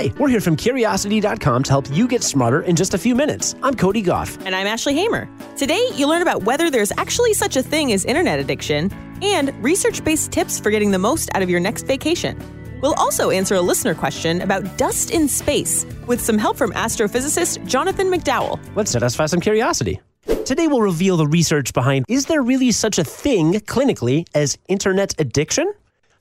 Hi, we're here from Curiosity.com to help you get smarter in just a few minutes. I'm Cody Gough. And I'm Ashley Hamer. Today, you'll learn about whether there's actually such a thing as internet addiction and research based tips for getting the most out of your next vacation. We'll also answer a listener question about dust in space with some help from astrophysicist Jonathan McDowell. Let's satisfy some curiosity. Today, we'll reveal the research behind is there really such a thing clinically as internet addiction?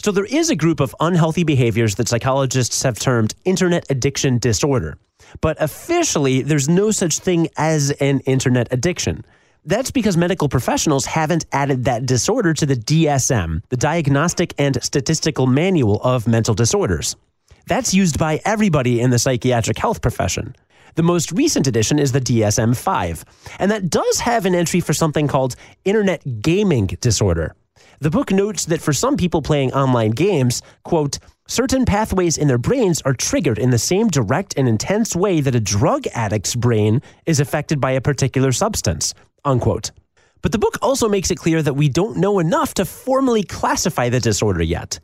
So, there is a group of unhealthy behaviors that psychologists have termed internet addiction disorder. But officially, there's no such thing as an internet addiction. That's because medical professionals haven't added that disorder to the DSM, the Diagnostic and Statistical Manual of Mental Disorders. That's used by everybody in the psychiatric health profession. The most recent edition is the DSM 5, and that does have an entry for something called internet gaming disorder. The book notes that for some people playing online games, quote, certain pathways in their brains are triggered in the same direct and intense way that a drug addict's brain is affected by a particular substance, unquote. But the book also makes it clear that we don't know enough to formally classify the disorder yet.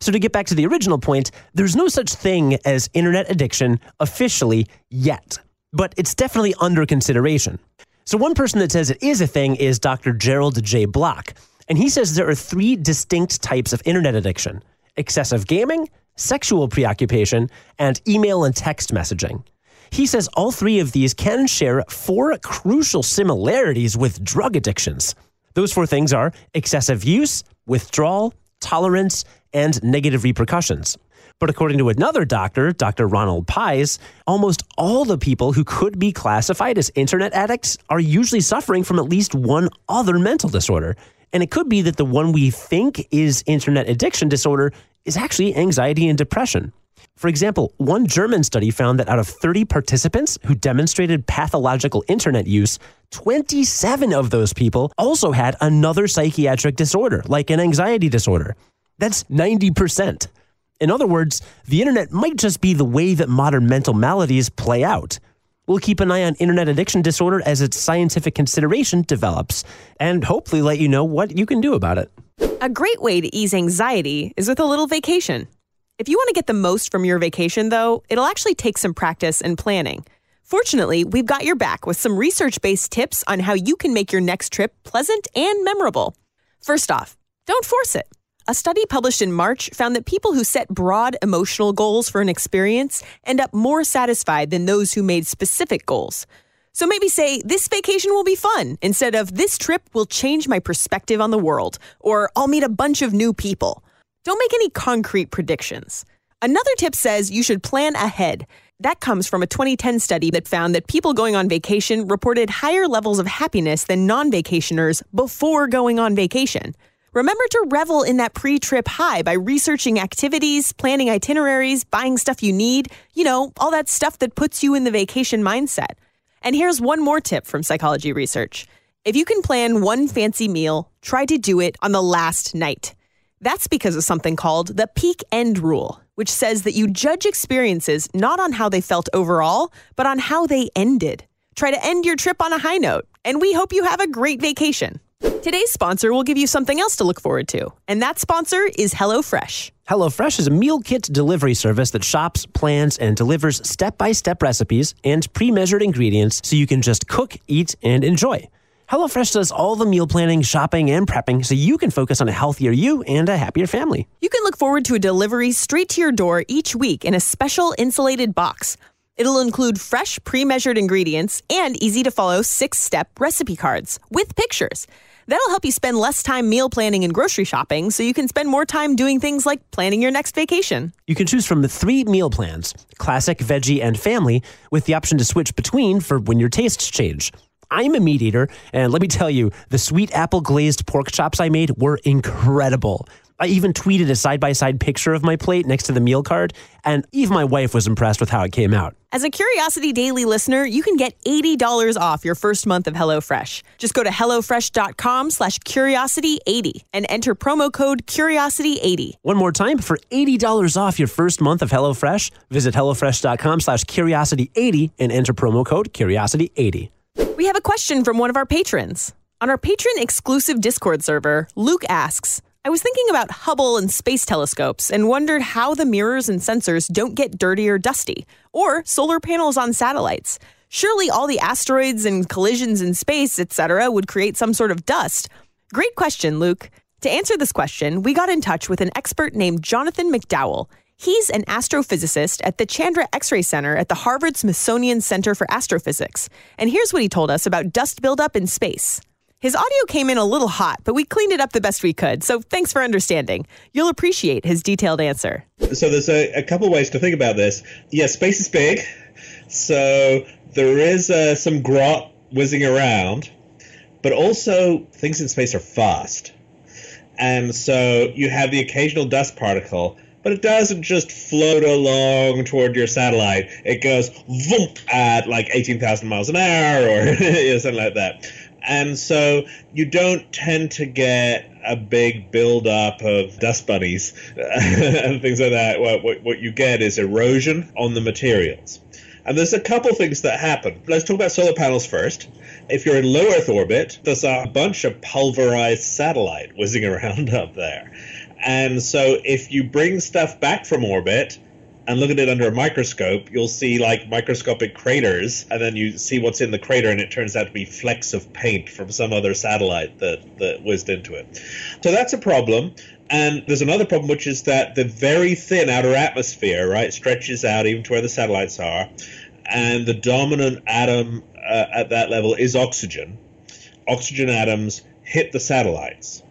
So, to get back to the original point, there's no such thing as internet addiction officially yet, but it's definitely under consideration. So, one person that says it is a thing is Dr. Jerald J. Block, and he says there are three distinct types of internet addiction excessive gaming, sexual preoccupation, and email and text messaging. He says all three of these can share four crucial similarities with drug addictions. Those four things are excessive use, withdrawal, tolerance, and negative repercussions. But according to another doctor, Dr. Ronald Pies, almost all the people who could be classified as internet addicts are usually suffering from at least one other mental disorder. And it could be that the one we think is internet addiction disorder is actually anxiety and depression. For example, one German study found that out of 30 participants who demonstrated pathological internet use, 27 of those people also had another psychiatric disorder, like an anxiety disorder. That's 90%. In other words, the internet might just be the way that modern mental maladies play out. We'll keep an eye on internet addiction disorder as its scientific consideration develops and hopefully let you know what you can do about it. A great way to ease anxiety is with a little vacation. If you want to get the most from your vacation, though, it'll actually take some practice and planning. Fortunately, we've got your back with some research based tips on how you can make your next trip pleasant and memorable. First off, don't force it. A study published in March found that people who set broad emotional goals for an experience end up more satisfied than those who made specific goals. So maybe say, this vacation will be fun, instead of this trip will change my perspective on the world, or I'll meet a bunch of new people. Don't make any concrete predictions. Another tip says you should plan ahead. That comes from a 2010 study that found that people going on vacation reported higher levels of happiness than non vacationers before going on vacation. Remember to revel in that pre trip high by researching activities, planning itineraries, buying stuff you need, you know, all that stuff that puts you in the vacation mindset. And here's one more tip from psychology research. If you can plan one fancy meal, try to do it on the last night. That's because of something called the peak end rule, which says that you judge experiences not on how they felt overall, but on how they ended. Try to end your trip on a high note, and we hope you have a great vacation. Today's sponsor will give you something else to look forward to, and that sponsor is HelloFresh. HelloFresh is a meal kit delivery service that shops, plans, and delivers step by step recipes and pre measured ingredients so you can just cook, eat, and enjoy. HelloFresh does all the meal planning, shopping, and prepping so you can focus on a healthier you and a happier family. You can look forward to a delivery straight to your door each week in a special insulated box. It'll include fresh, pre measured ingredients and easy to follow six step recipe cards with pictures. That'll help you spend less time meal planning and grocery shopping so you can spend more time doing things like planning your next vacation. You can choose from the three meal plans classic, veggie, and family with the option to switch between for when your tastes change. I'm a meat eater, and let me tell you, the sweet apple glazed pork chops I made were incredible. I even tweeted a side by side picture of my plate next to the meal card, and even my wife was impressed with how it came out. As a Curiosity Daily listener, you can get $80 off your first month of HelloFresh. Just go to HelloFresh.com slash Curiosity80 and enter promo code Curiosity80. One more time, for $80 off your first month of HelloFresh, visit HelloFresh.com slash Curiosity80 and enter promo code Curiosity80. We have a question from one of our patrons. On our patron exclusive Discord server, Luke asks, I was thinking about Hubble and space telescopes and wondered how the mirrors and sensors don't get dirty or dusty, or solar panels on satellites. Surely all the asteroids and collisions in space, etc., would create some sort of dust. Great question, Luke. To answer this question, we got in touch with an expert named Jonathan McDowell. He's an astrophysicist at the Chandra X ray Center at the Harvard Smithsonian Center for Astrophysics. And here's what he told us about dust buildup in space. His audio came in a little hot, but we cleaned it up the best we could, so thanks for understanding. You'll appreciate his detailed answer. So there's a, a couple ways to think about this. Yeah, space is big, so there is uh, some grot whizzing around, but also things in space are fast. And so you have the occasional dust particle, but it doesn't just float along toward your satellite. It goes voomp at like 18,000 miles an hour or something like that. And so you don't tend to get a big buildup of dust bunnies and things like that. What, what, what you get is erosion on the materials. And there's a couple things that happen. Let's talk about solar panels first. If you're in low Earth orbit, there's a bunch of pulverized satellite whizzing around up there. And so if you bring stuff back from orbit, and look at it under a microscope, you'll see like microscopic craters, and then you see what's in the crater, and it turns out to be flecks of paint from some other satellite that, that whizzed into it. So that's a problem. And there's another problem, which is that the very thin outer atmosphere, right, stretches out even to where the satellites are, and the dominant atom uh, at that level is oxygen. Oxygen atoms hit the satellites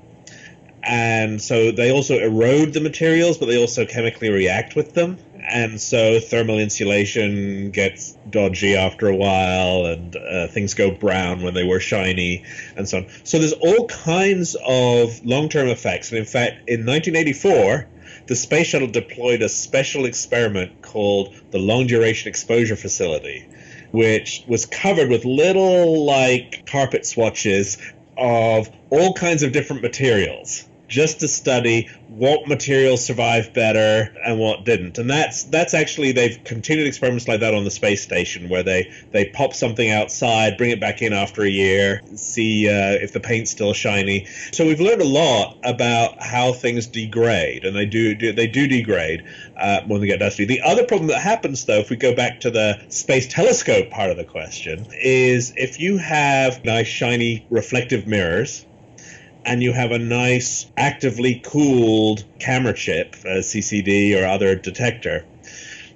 and so they also erode the materials, but they also chemically react with them and so thermal insulation gets dodgy after a while, and uh, things go brown when they were shiny, and so on. So there's all kinds of long-term effects, and in fact, in 1984, the space shuttle deployed a special experiment called the Long Duration Exposure Facility, which was covered with little like carpet swatches of all kinds of different materials just to study what materials survived better and what didn't. And that's that's actually they've continued experiments like that on the space station where they they pop something outside, bring it back in after a year, see uh, if the paint's still shiny. So we've learned a lot about how things degrade, and they do, do they do degrade uh, when they get dusty. The other problem that happens though, if we go back to the space telescope part of the question, is if you have nice shiny reflective mirrors and you have a nice actively cooled camera chip, a CCD or other detector,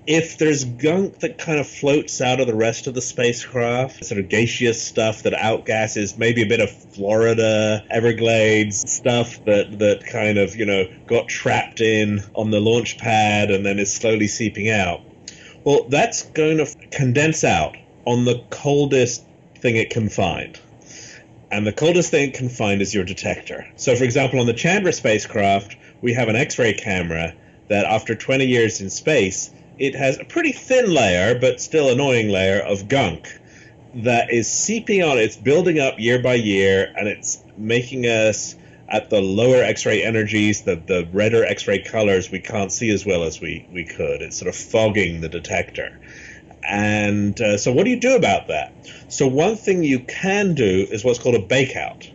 if there's gunk that kind of floats out of the rest of the spacecraft, sort of gaseous stuff that outgasses, maybe a bit of Florida Everglades stuff that, that kind of, you know, got trapped in on the launch pad and then is slowly seeping out, well, that's going to condense out on the coldest thing it can find and the coldest thing it can find is your detector. So, for example, on the Chandra spacecraft, we have an X ray camera that, after 20 years in space, it has a pretty thin layer, but still annoying layer of gunk that is seeping on. It's building up year by year, and it's making us at the lower X-ray energies, the, the redder X-ray colors, we can't see as well as we, we could. It's sort of fogging the detector. And uh, so, what do you do about that? So, one thing you can do is what's called a bakeout,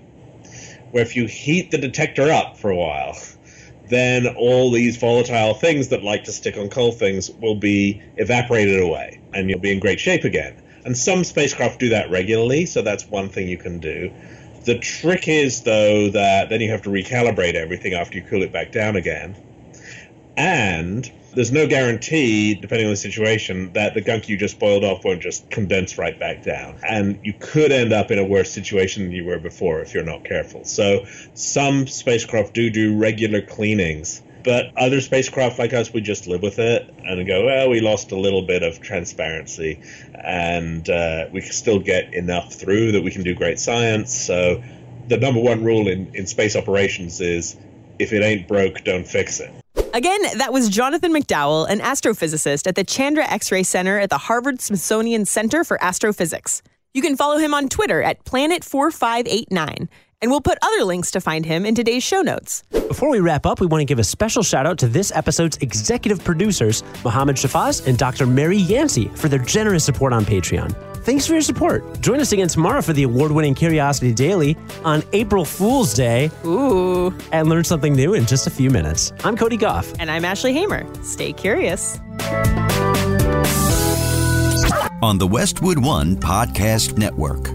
where if you heat the detector up for a while, then all these volatile things that like to stick on cold things will be evaporated away, and you'll be in great shape again. And some spacecraft do that regularly, so that's one thing you can do. The trick is, though, that then you have to recalibrate everything after you cool it back down again. And there's no guarantee, depending on the situation, that the gunk you just boiled off won't just condense right back down. And you could end up in a worse situation than you were before if you're not careful. So some spacecraft do do regular cleanings. But other spacecraft like us, we just live with it and go, well, we lost a little bit of transparency, and uh, we can still get enough through that we can do great science. So the number one rule in, in space operations is if it ain't broke, don't fix it. Again, that was Jonathan McDowell, an astrophysicist at the Chandra X ray Center at the Harvard Smithsonian Center for Astrophysics. You can follow him on Twitter at Planet4589, and we'll put other links to find him in today's show notes. Before we wrap up, we want to give a special shout out to this episode's executive producers, Mohammed Shafaz and Dr. Mary Yancey, for their generous support on Patreon. Thanks for your support. Join us again tomorrow for the award winning Curiosity Daily on April Fool's Day Ooh. and learn something new in just a few minutes. I'm Cody Gough. And I'm Ashley Hamer. Stay curious. On the Westwood One Podcast Network.